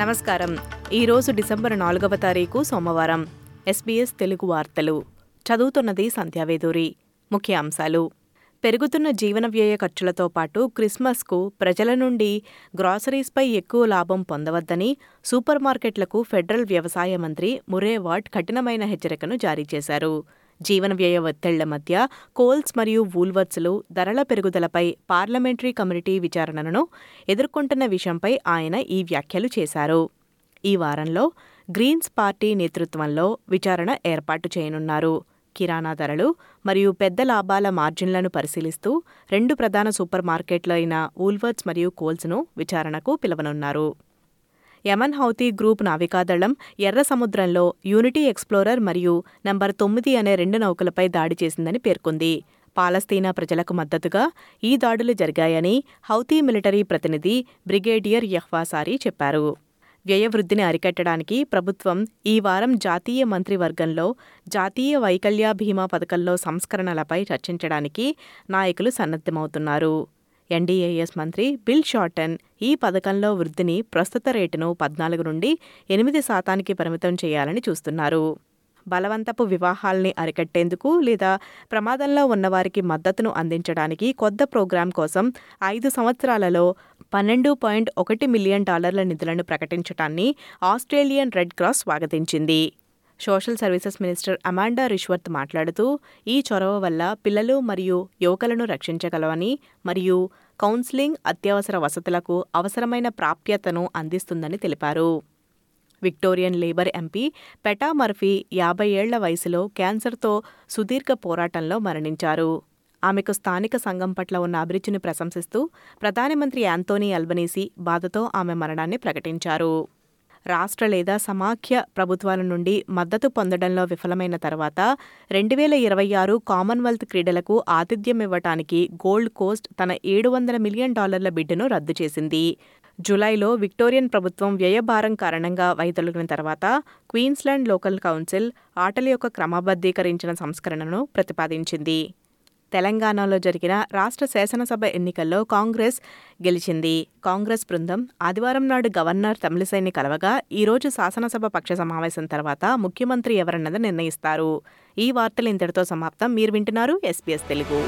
నమస్కారం. ఈరోజు డిసెంబర్ నాలుగవ తారీఖు సోమవారం. ఎస్బీఎస్ తెలుగు వార్తలు. చదువుతున్నది సంధ్యావేదూరి ముఖ్య అంశాలు పెరుగుతున్న జీవన వ్యయ ఖర్చులతో పాటు క్రిస్మస్కు ప్రజల నుండి గ్రాసరీస్పై ఎక్కువ లాభం పొందవద్దని సూపర్ మార్కెట్లకు ఫెడరల్ వ్యవసాయ మంత్రి మురేవాట్ కఠినమైన హెచ్చరికను జారీ చేశారు. జీవన వ్యయ ఒత్తిళ్ళ మధ్య కోల్స్ మరియు వూల్వర్త్స్లు ధరల పెరుగుదలపై పార్లమెంటరీ కమిటీ విచారణను ఎదుర్కొంటున్న విషయంపై ఆయన ఈ వ్యాఖ్యలు చేశారు. ఈ వారంలో గ్రీన్స్ పార్టీ నేతృత్వంలో విచారణ ఏర్పాటు చేయనున్నారు. కిరాణా ధరలు మరియు పెద్ద లాభాల మార్జిన్లను పరిశీలిస్తూ రెండు ప్రధాన సూపర్ మార్కెట్లైన అయిన వూల్వర్ట్స్ మరియు కోల్స్ను విచారణకు పిలవనున్నారు. యమన్ హౌతీ గ్రూప్ నావికాదళం ఎర్ర సముద్రంలో యూనిటీ ఎక్స్ప్లోరర్ మరియు నంబర్ తొమ్మిది అనే రెండు నౌకలపై దాడి చేసిందని పేర్కొంది. పాలస్తీనా ప్రజలకు మద్దతుగా ఈ దాడులు జరిగాయని హౌతీ మిలిటరీ ప్రతినిధి బ్రిగేడియర్ యహ్వాసారీ చెప్పారు. వ్యయవృద్ధిని అరికట్టడానికి ప్రభుత్వం ఈ వారం జాతీయ మంత్రివర్గంలో జాతీయ వైకల్య బీమా పథకంలో సంస్కరణలపై చర్చించడానికి నాయకులు సన్నద్ధమవుతున్నారు. ఎన్డీఏఎస్ మంత్రి బిల్ షార్టన్ ఈ పథకంలో వృద్ధిని ప్రస్తుత రేటును పద్నాలుగు నుండి ఎనిమిది శాతానికి పరిమితం చేయాలని చూస్తున్నారు. బలవంతపు వివాహాల్ని అరికట్టేందుకు లేదా ప్రమాదంలో ఉన్నవారికి మద్దతును అందించడానికి కొత్త ప్రోగ్రాం కోసం ఐదు సంవత్సరాలలో పన్నెండు పాయింట్ ఒకటి మిలియన్ డాలర్ల నిధులను ప్రకటించడాన్ని Australian Red Cross స్వాగతించింది. Social services minister Amanda Rishworth మాట్లాడుతూ ఈ చొరవ వల్ల పిల్లలు మరియు యువకులను రక్షించగలవని మరియు కౌన్సిలింగ్ అత్యవసర వసతులకు అవసరమైన ప్రాప్యతను అందిస్తుందని తెలిపారు. Victorian Labor MP Peta Murphy యాభై ఏళ్ళ వయసులో క్యాన్సర్తో సుదీర్ఘ పోరాటంలో మరణించారు. ఆమెకు స్థానిక సంఘం పట్ల ఉన్న అభిరుచిని ప్రశంసిస్తూ ప్రధానమంత్రి యాంతోనీ అల్బనీసీ బాధతో ఆమె మరణాన్ని ప్రకటించారు. రాష్ట్ర లేదా సమాఖ్య ప్రభుత్వాల నుండి మద్దతు పొందడంలో విఫలమైన తర్వాత రెండు వేల ఇరవై ఆరు కామన్వెల్త్ క్రీడలకు ఆతిథ్యం ఇవ్వటానికి గోల్డ్ కోస్ట్ తన ఏడు వందల మిలియన్ డాలర్ల బిడ్డును రద్దు చేసింది. జులైలో విక్టోరియన్ ప్రభుత్వం వ్యయభారం కారణంగా వైదొలిగిన తర్వాత క్వీన్స్లాండ్ లోకల్ కౌన్సిల్ ఆటల యొక్క క్రమబద్ధీకరించిన సంస్కరణను ప్రతిపాదించింది. తెలంగాణలో జరిగిన రాష్ట్ర శాసనసభ ఎన్నికల్లో కాంగ్రెస్ గెలిచింది. కాంగ్రెస్ బృందం ఆదివారం నాడు గవర్నర్ తమిళిసైని కలవగా ఈరోజు శాసనసభ పక్ష సమావేశం తర్వాత ముఖ్యమంత్రి ఎవరన్నది నిర్ణయిస్తారు. ఈ వార్తలు ఇంతటితో సమాప్తం. మీరు వింటున్నారు ఎస్పీఎస్ తెలుగు.